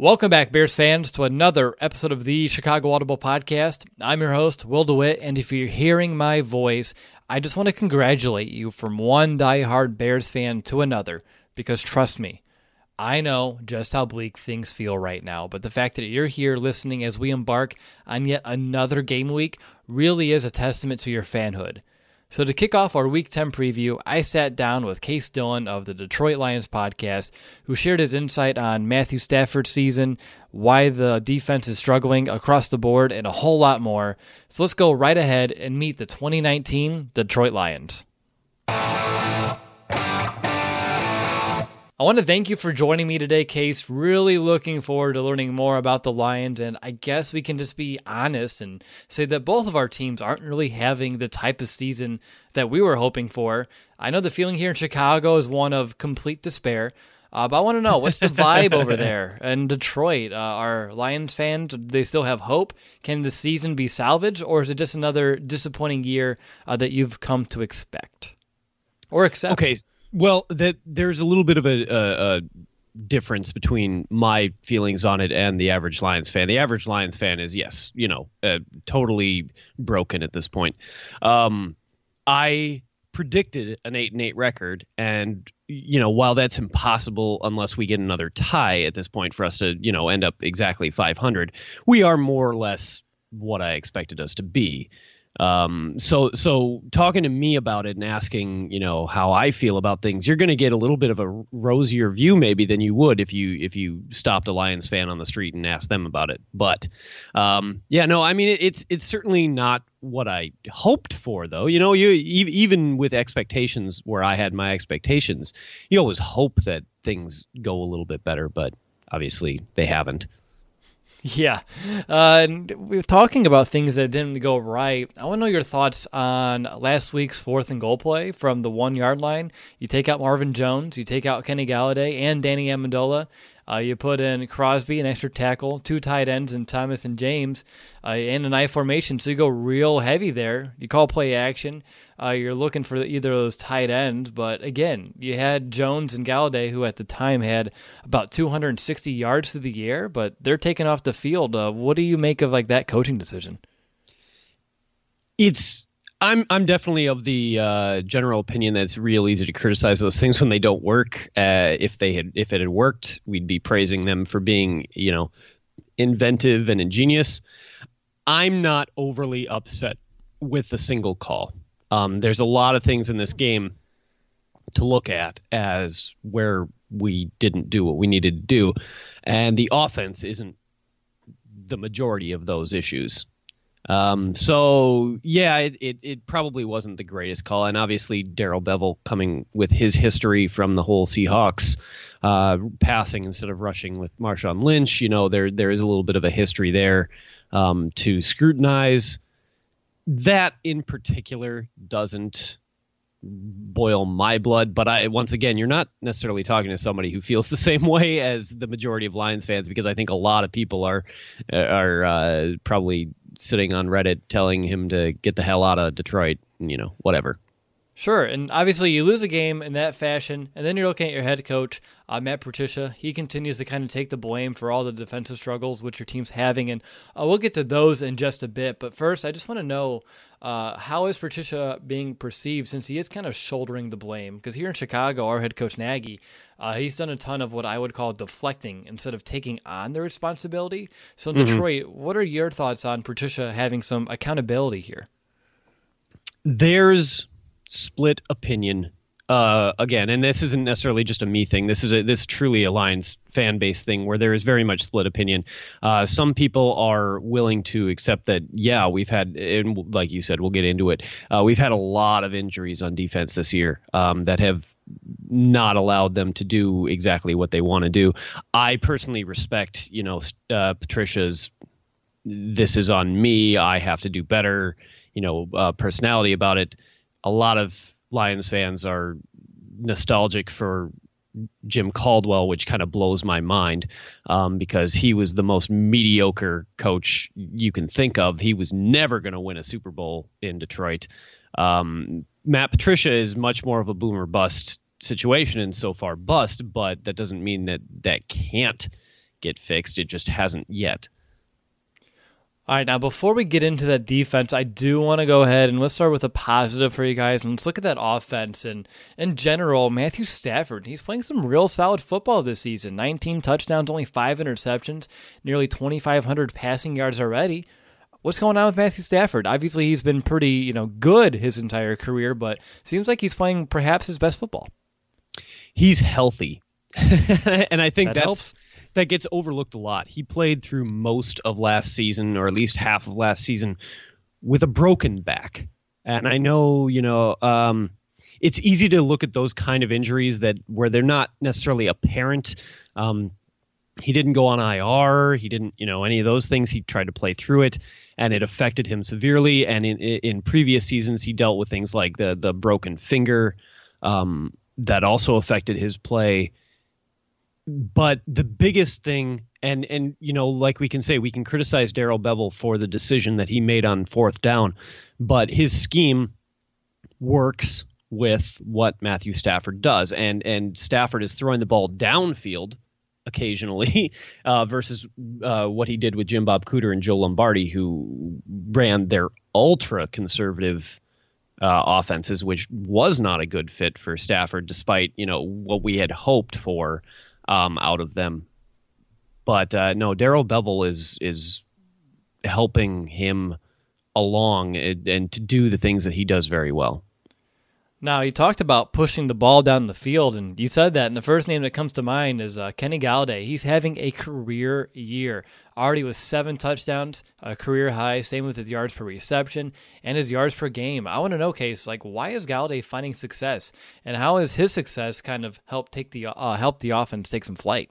Welcome back, Bears fans, to another episode of the Chicago Audible Podcast. I'm your host, Will DeWitt, and if you're hearing my voice, I just want to congratulate you from one diehard Bears fan to another, because trust me, I know just how bleak things feel right now, but the fact that you're here listening as we embark on yet another game week really is a testament to your fanhood. So, to kick off our Week 10 preview, I sat down with Case Dillion of the Detroit Lions podcast, who shared his insight on Matthew Stafford's season, why the defense is struggling across the board, and a whole lot more. So, let's go right ahead and meet the 2019 Detroit Lions. I want to thank you for joining me today, Case. Really looking forward to learning more about the Lions. And I guess we can just be honest and say that both of our teams aren't really having the type of season that we were hoping for. I know the feeling here in Chicago is one of complete despair. Uh, but I want to know what's the vibe over there in Detroit? Uh, are Lions fans, they still have hope? Can the season be salvaged, or is it just another disappointing year uh, that you've come to expect or accept? Okay, well, that there's a little bit of a, a, a, difference between my feelings on it and the average Lions fan. The average Lions fan is yes, you know, uh, totally broken at this point. Um, I predicted an eight and eight record, and you know, while that's impossible unless we get another tie at this point for us to you know end up exactly 500, we are more or less what I expected us to be. Um, so so talking to me about it and asking, you know, how I feel about things, you're going to get a little bit of a rosier view maybe than you would if you if you stopped a Lions fan on the street and asked them about it. But um, yeah, no, I mean it, it's it's certainly not what I hoped for though. You know, you even with expectations where I had my expectations, you always hope that things go a little bit better, but obviously they haven't. Yeah. Uh, we're talking about things that didn't go right. I want to know your thoughts on last week's fourth and goal play from the one yard line. You take out Marvin Jones, you take out Kenny Golladay and Danny Amendola. Uh, you put in Crosby, an extra tackle, two tight ends, and Thomas and James, uh, and an I formation. So you go real heavy there. You call play action. Uh, you're looking for either of those tight ends, but again, you had Jones and Golladay, who at the time had about 260 yards through the air, but they're taken off the field. Uh, what do you make of like that coaching decision? It's I'm I'm definitely of the uh, general opinion that it's real easy to criticize those things when they don't work. Uh, if they had if it had worked, we'd be praising them for being you know inventive and ingenious. I'm not overly upset with the single call. Um, there's a lot of things in this game to look at as where we didn't do what we needed to do, and the offense isn't the majority of those issues. Um, so yeah, it, it, it, probably wasn't the greatest call, and obviously Darrell Bevell coming with his history from the whole Seahawks uh, passing instead of rushing with Marshawn Lynch. You know, there there is a little bit of a history there um, to scrutinize. That in particular doesn't boil my blood, but I once again, you're not necessarily talking to somebody who feels the same way as the majority of Lions fans because I think a lot of people are are uh, probably sitting on Reddit telling him to get the hell out of Detroit, you know, whatever. Sure, and obviously you lose a game in that fashion, and then you're looking at your head coach, uh, Matt Patricia. He continues to kind of take the blame for all the defensive struggles which your team's having, and uh, we'll get to those in just a bit. But first, I just want to know uh, how is Patricia being perceived since he is kind of shouldering the blame? Because here in Chicago, our head coach Nagy, uh, he's done a ton of what I would call deflecting instead of taking on the responsibility. So in mm-hmm. Detroit, what are your thoughts on Patricia having some accountability here? There's split opinion uh, again, and this isn't necessarily just a me thing. This is a this truly a Lions fan base thing where there is very much split opinion. Uh, some people are willing to accept that, yeah, we've had, and like you said, we'll get into it. Uh, we've had a lot of injuries on defense this year um, that have not allowed them to do exactly what they want to do. I personally respect, you know, uh, Patricia's. This is on me. I have to do better. You know, uh, personality about it a lot of Lions fans are nostalgic for Jim Caldwell, which kind of blows my mind um, because he was the most mediocre coach you can think of. He was never going to win a Super Bowl in Detroit. Um, Matt Patricia is much more of a boomer bust situation and so far bust, but that doesn't mean that that can't get fixed. It just hasn't yet. All right, now before we get into that defense, I do want to go ahead and let's start with a positive for you guys. And let's look at that offense. And in general, Matthew Stafford, he's playing some real solid football this season 19 touchdowns, only five interceptions, nearly 2,500 passing yards already. What's going on with Matthew Stafford? Obviously, he's been pretty, you know, good his entire career, but seems like he's playing perhaps his best football. He's healthy. and I think that that's helps that gets overlooked a lot. He played through most of last season, or at least half of last season, with a broken back. And I know, you know, um, it's easy to look at those kind of injuries that where they're not necessarily apparent. Um, he didn't go on IR. He didn't, you know, any of those things. He tried to play through it, and it affected him severely. And in in previous seasons, he dealt with things like the the broken finger um, that also affected his play but the biggest thing and and you know like we can say we can criticize Darrell Bevell for the decision that he made on fourth down but his scheme works with what Matthew Stafford does. And and Stafford is throwing the ball downfield occasionally uh, versus uh, what he did with Jim Bob Cooter and Joe Lombardi who ran their ultra conservative uh, offenses which was not a good fit for Stafford despite you know what we had hoped for um, out of them. But uh, no, Darrell Bevell is is helping him along and, and to do the things that he does very well. Now, you talked about pushing the ball down the field, and you said that, and the first name that comes to mind is uh, Kenny Golladay. He's having a career year. Already with seven touchdowns, a career high. Same with his yards per reception and his yards per game. I want to know, Case, like, why is Golladay finding success, and how has his success kind of helped take the uh, help the offense take some flight?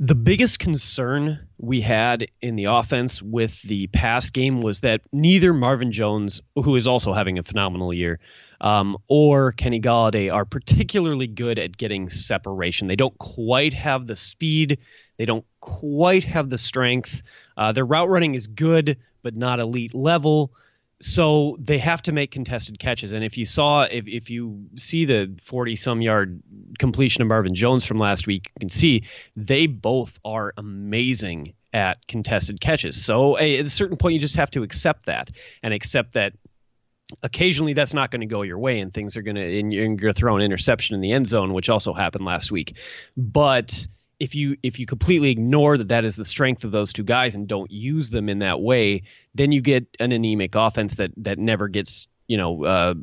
The biggest concern we had in the offense with the pass game was that neither Marvin Jones, who is also having a phenomenal year, um, or Kenny Golladay are particularly good at getting separation. They don't quite have the speed, they don't quite have the strength. Uh, their route running is good, but not elite level. So they have to make contested catches. And if you saw, if, if you see the 40 some yard completion of Marvin Jones from last week, you can see they both are amazing at contested catches. So at a certain point, you just have to accept that and accept that occasionally that's not going to go your way and things are going to and you're going to throw an interception in the end zone which also happened last week. But if you if you completely ignore that that is the strength of those two guys and don't use them in that way then you get an anemic offense that that never gets you know uh,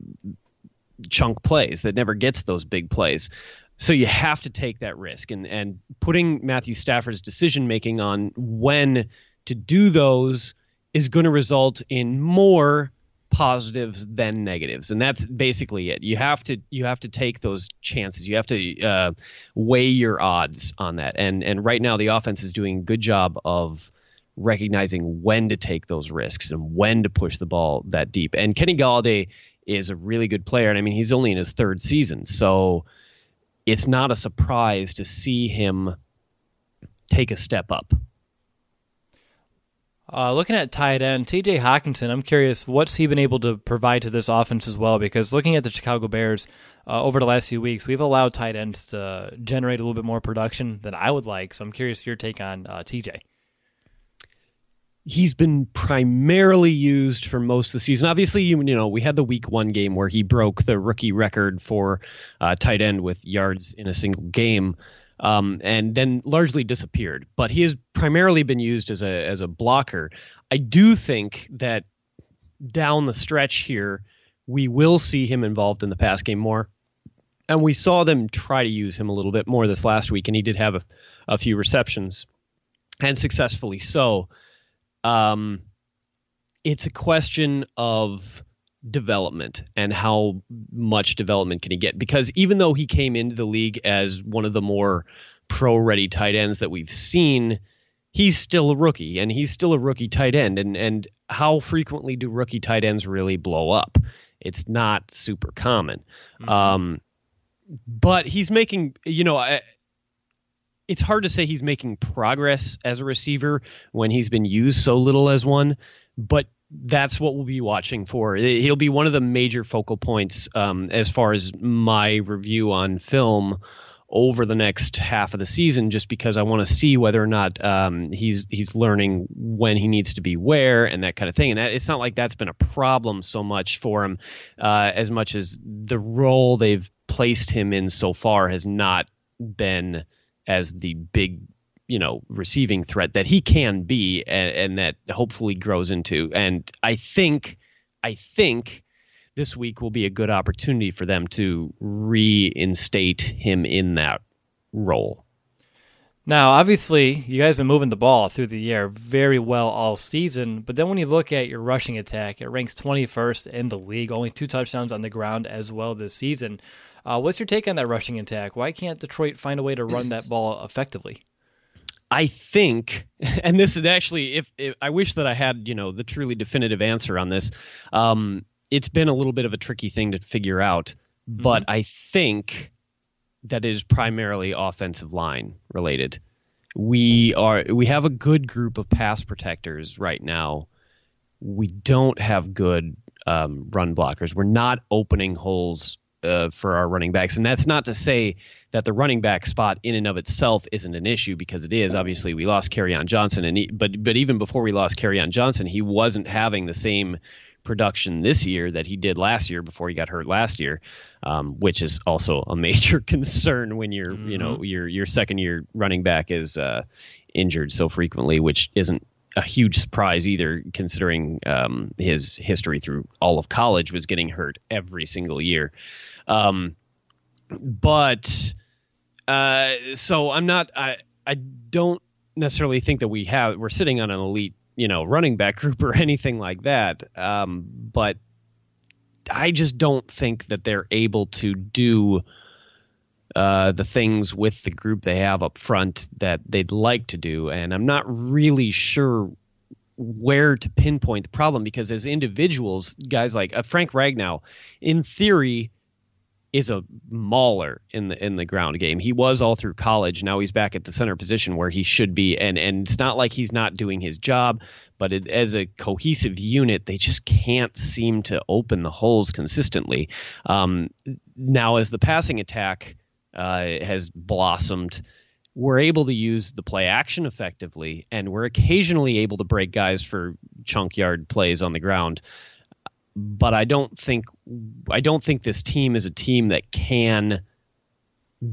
chunk plays that never gets those big plays. So you have to take that risk. And and putting Matthew Stafford's decision making on when to do those is going to result in more positives then negatives. And that's basically it. You have to you have to take those chances. You have to uh, weigh your odds on that. And and right now the offense is doing a good job of recognizing when to take those risks and when to push the ball that deep. And Kenny Golladay is a really good player and I mean he's only in his third season. So it's not a surprise to see him take a step up uh, looking at tight end, TJ Hockenson, I'm curious, what's he been able to provide to this offense as well? Because looking at the Chicago Bears uh, over the last few weeks, we've allowed tight ends to generate a little bit more production than I would like. So I'm curious your take on uh, TJ. He's been primarily used for most of the season. Obviously, you, you know, we had the week one game where he broke the rookie record for uh, tight end with yards in a single game um, and then largely disappeared. But he has primarily been used as a as a blocker. I do think that down the stretch here, we will see him involved in the pass game more. And we saw them try to use him a little bit more this last week, and he did have a, a few receptions, and successfully so. Um, it's a question of development and how much development can he get? Because even though he came into the league as one of the more pro ready tight ends that we've seen he's still a rookie and he's still a rookie tight end. And and how frequently do rookie tight ends really blow up? It's not super common. Mm-hmm. um but he's making you know I, it's hard to say he's making progress as a receiver when he's been used so little as one but that's what we'll be watching for. He'll be one of the major focal points um, as far as my review on film over the next half of the season, just because I want to see whether or not um, he's he's learning when he needs to be where and that kind of thing. And that, it's not like that's been a problem so much for him, uh, as much as the role they've placed him in so far has not been as the big you know receiving threat that he can be and, and that hopefully grows into and i think i think this week will be a good opportunity for them to reinstate him in that role now, obviously, you guys have been moving the ball through the air very well all season, but then when you look at your rushing attack, it ranks 21st in the league, only two touchdowns on the ground as well this season. Uh, what's your take on that rushing attack? Why can't Detroit find a way to run that ball effectively? I think, and this is actually, if, if, I wish that I had, you know, the truly definitive answer on this. Um, it's been a little bit of a tricky thing to figure out, but mm-hmm. I think that it is primarily offensive line related. We are we have a good group of pass protectors right now. We don't have good um, run blockers. We're not opening holes uh, for our running backs. And that's not to say that the running back spot in and of itself isn't an issue because it is. Obviously, we lost Kerryon Johnson, and he, but but even before we lost Kerryon Johnson, he wasn't having the same production this year that he did last year before he got hurt last year, um, which is also a major concern when you're mm-hmm. you know mm-hmm. your your second year running back is uh, injured so frequently, which isn't a huge surprise either, considering um, his history through all of college was getting hurt every single year. Um, but uh, so I'm not. I I don't necessarily think that we have. We're sitting on an elite, you know, running back group or anything like that. Um, but I just don't think that they're able to do. Uh, the things with the group they have up front that they'd like to do. And I'm not really sure where to pinpoint the problem because as individuals, guys like uh, Frank Ragnow, in theory, is a mauler in the in the ground game. He was all through college. Now he's back at the center position where he should be, and and it's not like he's not doing his job, but it, as a cohesive unit, they just can't seem to open the holes consistently. Um, now, as the passing attack uh, has blossomed. We're able to use the play action effectively, and we're occasionally able to break guys for chunk yard plays on the ground but I don't think I don't think this team is a team that can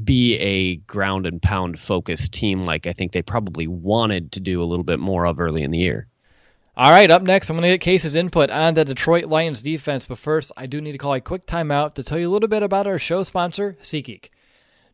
be a ground and pound focused team like I think they probably wanted to do a little bit more of early in the year. All right, up next, I'm going to get Case's input on the Detroit Lions defense. But first, I do need to call a quick timeout to tell you a little bit about our show sponsor, SeatGeek.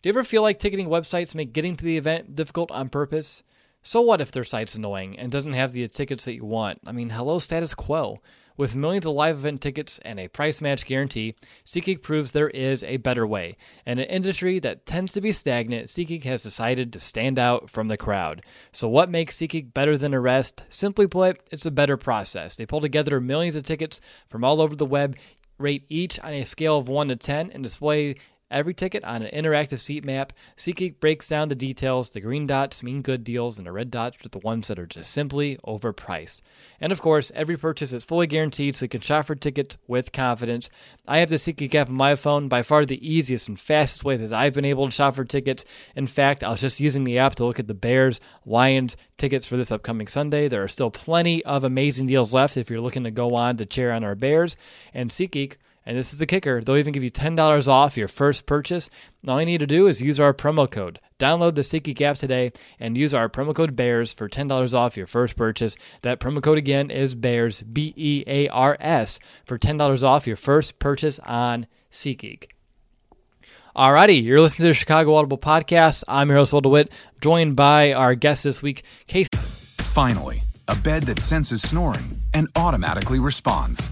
Do you ever feel like ticketing websites make getting to the event difficult on purpose? So what if their site's annoying and doesn't have the tickets that you want? I mean, hello, status quo. With millions of live event tickets and a price match guarantee, SeatGeek proves there is a better way. In an industry that tends to be stagnant, SeatGeek has decided to stand out from the crowd. So, what makes SeatGeek better than the rest? Simply put, it's a better process. They pull together millions of tickets from all over the web, rate each on a scale of 1 to 10, and display every ticket on an interactive seat map. SeatGeek breaks down the details. The green dots mean good deals, and the red dots are the ones that are just simply overpriced. And of course, every purchase is fully guaranteed, so you can shop for tickets with confidence. I have the SeatGeek app on my phone, by far the easiest and fastest way that I've been able to shop for tickets. In fact, I was just using the app to look at the Bears Lions tickets for this upcoming Sunday. There are still plenty of amazing deals left if you're looking to go on to cheer on our Bears. And SeatGeek and this is the kicker, they'll even give you $10 off your first purchase. All you need to do is use our promo code. Download the SeatGeek app today and use our promo code BEARS for $10 off your first purchase. That promo code again is BEARS, B E A R S, for $10 off your first purchase on SeatGeek. Alrighty, you're listening to the Chicago Audible Podcast. I'm your host, Will DeWitt, joined by our guest this week, Casey. Finally, a bed that senses snoring and automatically responds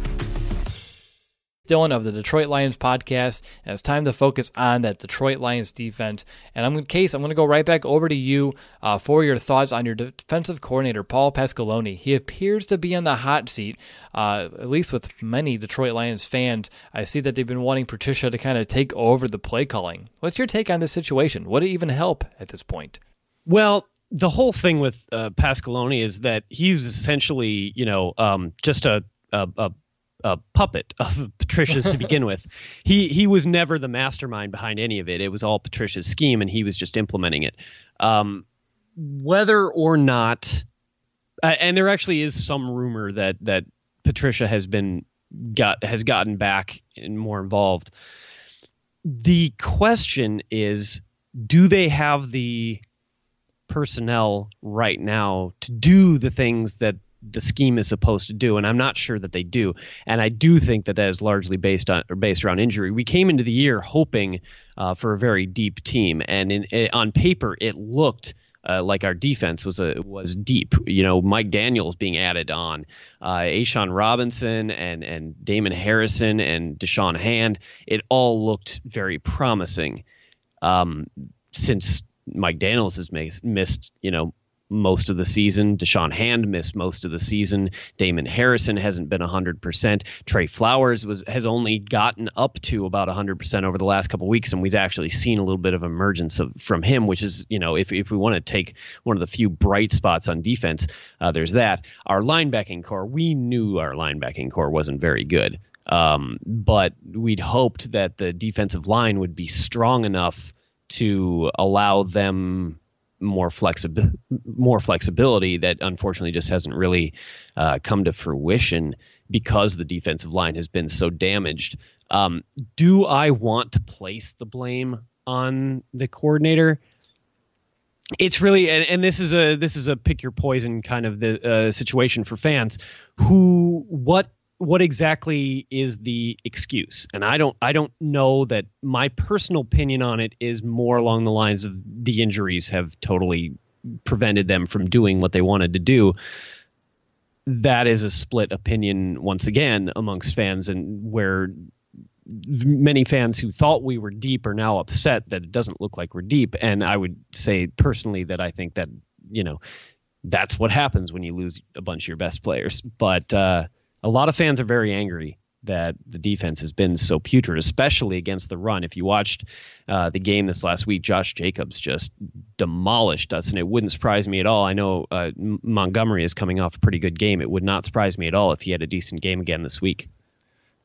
Dillion of the Detroit Lions podcast. And it's time to focus on that Detroit Lions defense. And I'm in case I'm going to go right back over to you uh, for your thoughts on your defensive coordinator Paul Pasqualoni. He appears to be on the hot seat, uh, at least with many Detroit Lions fans. I see that they've been wanting Patricia to kind of take over the play calling. What's your take on this situation? Would it even help at this point? Well, the whole thing with uh, is that he's essentially, you know, um, just a, a, a a puppet of Patricia's to begin with. He he was never the mastermind behind any of it. It was all Patricia's scheme, and he was just implementing it. Um, whether or not, uh, and there actually is some rumor that that Patricia has been got has gotten back and more involved. The question is, do they have the personnel right now to do the things that the scheme is supposed to do, and I'm not sure that they do. And I do think that that is largely based on or based around injury. We came into the year hoping uh, for a very deep team, and in, in, on paper it looked. Uh, like our defense was a was deep. You know, Mike Daniels being added on, uh, A'Shawn Robinson and and Damon Harrison and Da'Shawn Hand. It all looked very promising. Um, since Mike Daniels has missed, you know, most of the season. Da'Shawn Hand missed most of the season. Damon Harrison hasn't been 100%. Trey Flowers was has only gotten up to about 100% over the last couple weeks, and we've actually seen a little bit of emergence of, from him, which is, you know, if, if we want to take one of the few bright spots on defense, uh, there's that. Our linebacking core, we knew our linebacking core wasn't very good. Um, but we'd hoped that the defensive line would be strong enough to allow them more flexibility, more flexibility that unfortunately just hasn't really uh, come to fruition because the defensive line has been so damaged. Um, do I want to place the blame on the coordinator? It's really, and, and this is a this is a pick your poison kind of the uh, situation for fans. Who, what what exactly is the excuse? And i don't i don't know that my personal opinion on it is more along the lines of the injuries have totally prevented them from doing what they wanted to do. That is a split opinion once again amongst fans and where many fans who thought we were deep are now upset that it doesn't look like we're deep. And i would say personally that i think that you know that's what happens when you lose a bunch of your best players. But uh a lot of fans are very angry that the defense has been so putrid, especially against the run. If you watched uh, the game this last week, Josh Jacobs just demolished us, and it wouldn't surprise me at all. I know uh, Montgomery is coming off a pretty good game. It would not surprise me at all if he had a decent game again this week.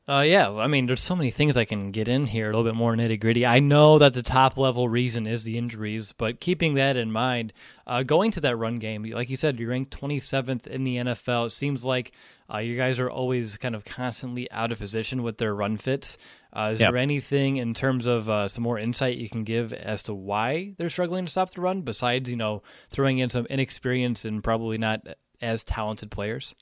Uh, yeah, I mean, there's so many things I can get in here, a little bit more nitty gritty. I know that the top level reason is the injuries, but keeping that in mind, uh, going to that run game, like you said, you're ranked 27th in the NFL. It seems like uh, you guys are always kind of constantly out of position with their run fits. Uh, is yep. there anything in terms of uh, some more insight you can give as to why they're struggling to stop the run, besides you know throwing in some inexperienced and probably not as talented players?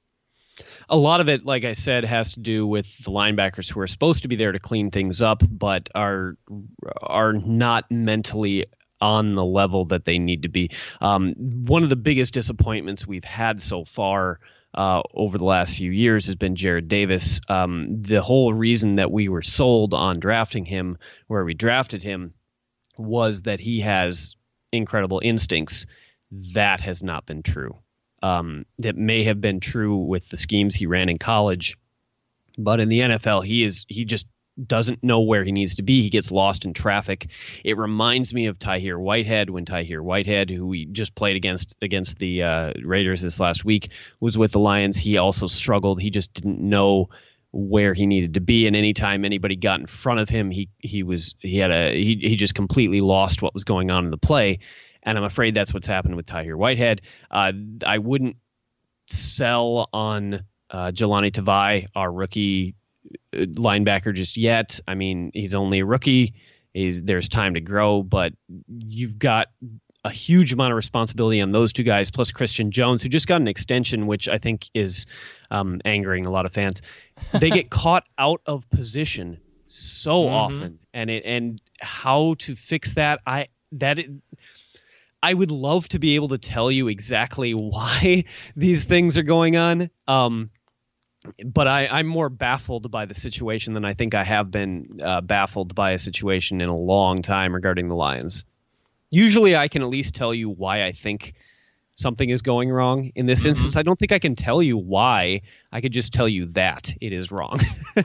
A lot of it, like I said, has to do with the linebackers who are supposed to be there to clean things up, but are are not mentally on the level that they need to be. Um, one of the biggest disappointments we've had so far. Uh, over the last few years has been Jarrad Davis. Um, the whole reason that we were sold on drafting him where we drafted him was that he has incredible instincts. That has not been true um, that may have been true with the schemes he ran in college, but in the NFL, he is he just doesn't know where he needs to be. He gets lost in traffic. It reminds me of Tahir Whitehead when Tahir Whitehead, who we just played against against the uh, Raiders this last week, was with the Lions. He also struggled. He just didn't know where he needed to be and anytime anybody got in front of him he he was he had a he, he just completely lost what was going on in the play and I'm afraid that's what's happened with Tahir Whitehead. Uh, I wouldn't sell on uh, Jahlani Tavai, our rookie uh, linebacker, just yet. I mean, he's only a rookie. He's, there's time to grow, but you've got a huge amount of responsibility on those two guys, plus Christian Jones, who just got an extension, which I think is um, angering a lot of fans. They get caught out of position so mm-hmm. often, and it and how to fix that, I that it, I would love to be able to tell you exactly why these things are going on. Um, but I, I'm more baffled by the situation than I think I have been uh, baffled by a situation in a long time regarding the Lions. Usually, I can at least tell you why I think something is going wrong. In this mm-hmm. instance, I don't think I can tell you why. I could just tell you that it is wrong.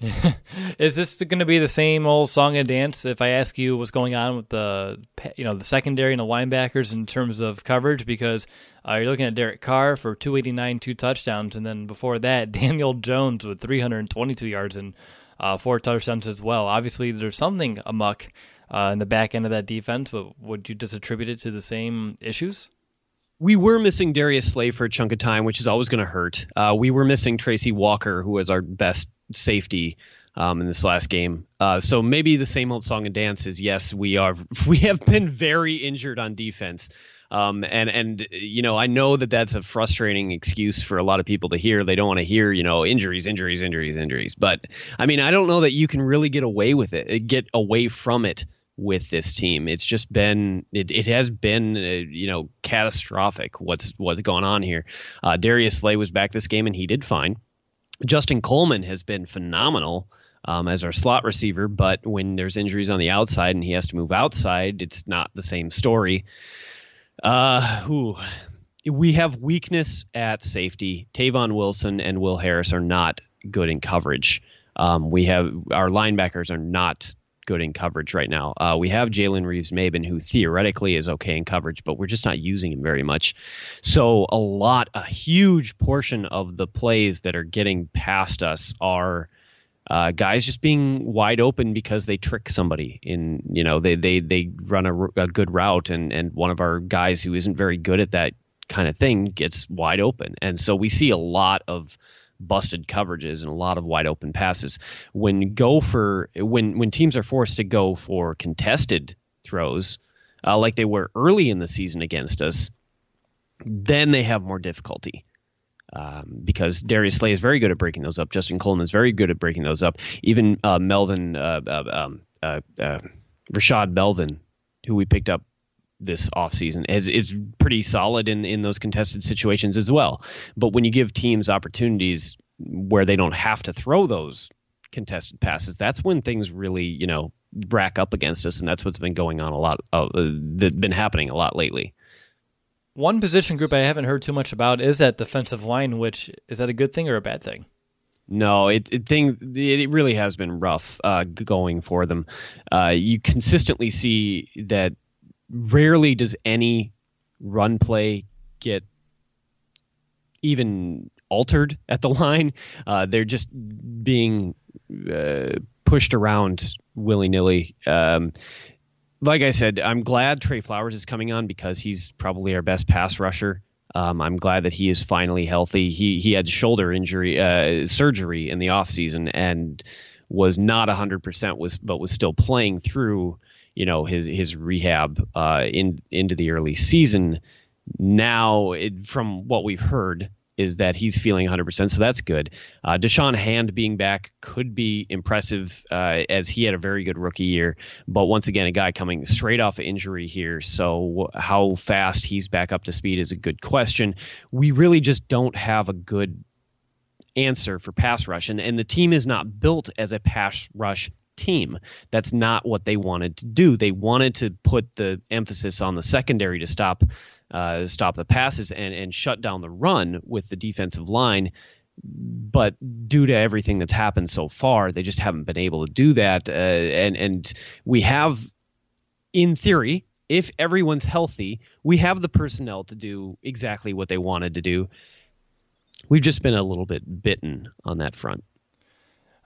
is this going to be the same old song and dance if I ask you what's going on with the you know the secondary and the linebackers in terms of coverage? Because uh, you're looking at Derek Carr for 289, two touchdowns, and then before that, Daniel Jones with 322 yards and uh, four touchdowns as well. Obviously, there's something amuck. Uh, in the back end of that defense, but would you just attribute it to the same issues? We were missing Darius Slay for a chunk of time, which is always going to hurt. Uh, we were missing Tracy Walker, who was our best safety um, in this last game. Uh, so maybe the same old song and dance is yes, we are. We have been very injured on defense. Um, and and you know I know that that's a frustrating excuse for a lot of people to hear. They don't want to hear you know injuries, injuries, injuries, injuries. But I mean I don't know that you can really get away with it, get away from it with this team. It's just been it, it has been uh, you know catastrophic what's what's going on here. Uh, Darius Slay was back this game and he did fine. Justin Coleman has been phenomenal um, as our slot receiver, but when there's injuries on the outside and he has to move outside, it's not the same story. Uh, ooh, we have weakness at safety. Tavon Wilson and Will Harris are not good in coverage. Um, we have our linebackers are not good in coverage right now. Uh, we have Jalen Reeves-Maybin, who theoretically is okay in coverage, but we're just not using him very much. So a lot, a huge portion of the plays that are getting past us are. Uh, guys just being wide open because they trick somebody in you know they they they run a, a, good route and and one of our guys who isn't very good at that kind of thing gets wide open and so we see a lot of busted coverages and a lot of wide open passes. When go for when when teams are forced to go for contested throws, uh, like they were early in the season against us, then they have more difficulty. Um, because Darius Slay is very good at breaking those up. Justin Coleman is very good at breaking those up. Even uh, Melvin, uh, uh um, uh, uh, Rashad Melvin, who we picked up this offseason is is pretty solid in in those contested situations as well. But when you give teams opportunities where they don't have to throw those contested passes, that's when things really you know rack up against us, and that's what's been going on a lot. Uh, that been happening a lot lately. One position group I haven't heard too much about is that defensive line. Which is that a good thing or a bad thing? No, it, it thing it really has been rough uh, going for them. Uh, you consistently see that rarely does any run play get even altered at the line. Uh, they're just being uh, pushed around willy nilly. Um, like I said, I'm glad Trey Flowers is coming on because he's probably our best pass rusher. Um, I'm glad that he is finally healthy. He he had shoulder injury uh, surgery in the offseason and was not 100% was but was still playing through you know his his rehab uh, in into the early season. Now, it, from what we've heard, is that he's feeling 100%, so that's good. Uh, Da'Shawn Hand being back could be impressive uh, as he had a very good rookie year, but once again, a guy coming straight off of injury here, so how fast he's back up to speed is a good question. We really just don't have a good answer for pass rush, and, and the team is not built as a pass rush team. That's not what they wanted to do. They wanted to put the emphasis on the secondary to stop uh, stop the passes and and shut down the run with the defensive line. But due to everything that's happened so far, they just haven't been able to do that. Uh, and and we have, in theory, if everyone's healthy, we have the personnel to do exactly what they wanted to do. We've just been a little bit bitten on that front.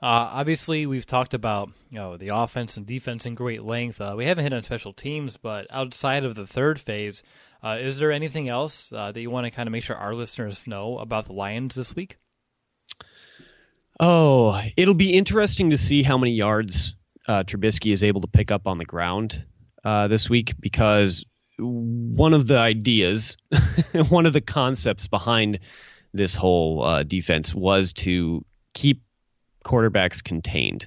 Uh, obviously, we've talked about you know the offense and defense in great length. Uh, we haven't hit on special teams, but outside of the third phase, uh, is there anything else uh, that you want to kind of make sure our listeners know about the Lions this week? Oh, it'll be interesting to see how many yards uh, Trubisky is able to pick up on the ground uh, this week because one of the ideas, one of the concepts behind this whole defense was to keep quarterbacks contained.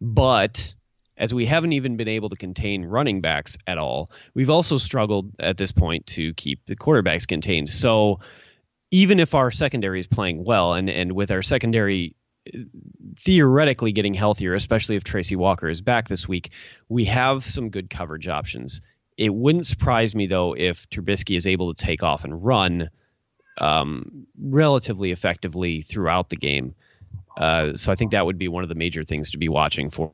But as we haven't even been able to contain running backs at all, we've also struggled at this point to keep the quarterbacks contained. So even if our secondary is playing well, and, and with our secondary uh, theoretically getting healthier, especially if Tracy Walker is back this week, we have some good coverage options. It wouldn't surprise me though if Trubisky is able to take off and run um, relatively effectively throughout the game. Uh, so I think that would be one of the major things to be watching for.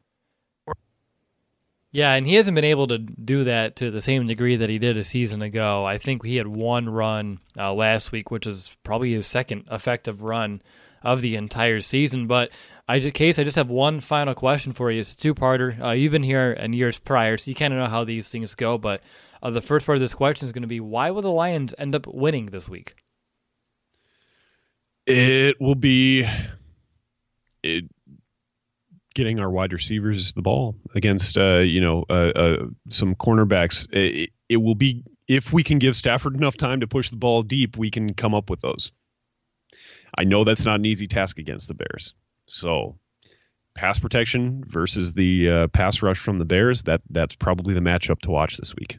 Yeah, and he hasn't been able to do that to the same degree that he did a season ago. I think he had one run uh, last week, which is probably his second effective run of the entire season. But I just, case, I just have one final question for you. It's a two-parter. Uh, you've been here in years prior, so you kind of know how these things go. But uh, the first part of this question is going to be: Why will the Lions end up winning this week? It will be it, getting our wide receivers the ball against uh, you know uh, uh, some cornerbacks. It, it, will be if we can give Stafford enough time to push the ball deep, we can come up with those. I know that's not an easy task against the Bears. So pass protection versus the uh, pass rush from the Bears that that's probably the matchup to watch this week.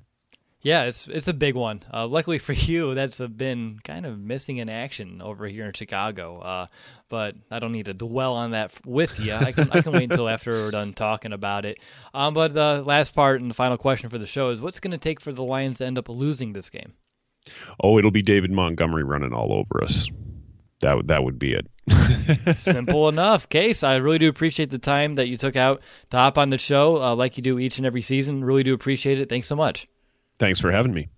Yeah, it's it's a big one. Uh, luckily for you, that's been kind of missing in action over here in Chicago. Uh, but I don't need to dwell on that with you. I can I can wait until after we're done talking about it. Um, but the last part and the final question for the show is: What's going to take for the Lions to end up losing this game? Oh, it'll be David Montgomery running all over us. That that would be it. Simple enough. Case, I really do appreciate the time that you took out to hop on the show, uh, like you do each and every season. Really do appreciate it. Thanks so much. Thanks for having me.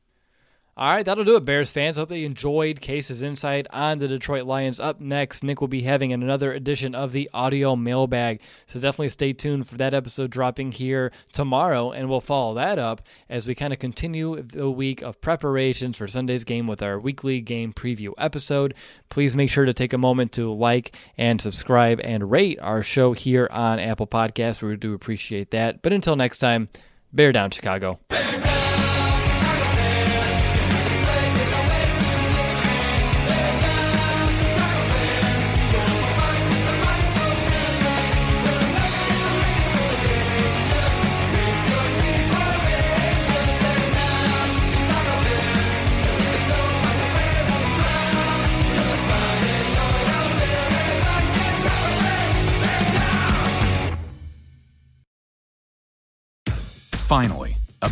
All right, that'll do it, Bears fans. Hope that you enjoyed Case's insight on the Detroit Lions. Up next, Nick will be having another edition of the audio mailbag. So definitely stay tuned for that episode dropping here tomorrow, and we'll follow that up as we kind of continue the week of preparations for Sunday's game with our weekly game preview episode. Please make sure to take a moment to like and subscribe and rate our show here on Apple Podcasts. We do appreciate that. But until next time, bear down, Chicago. Bear down!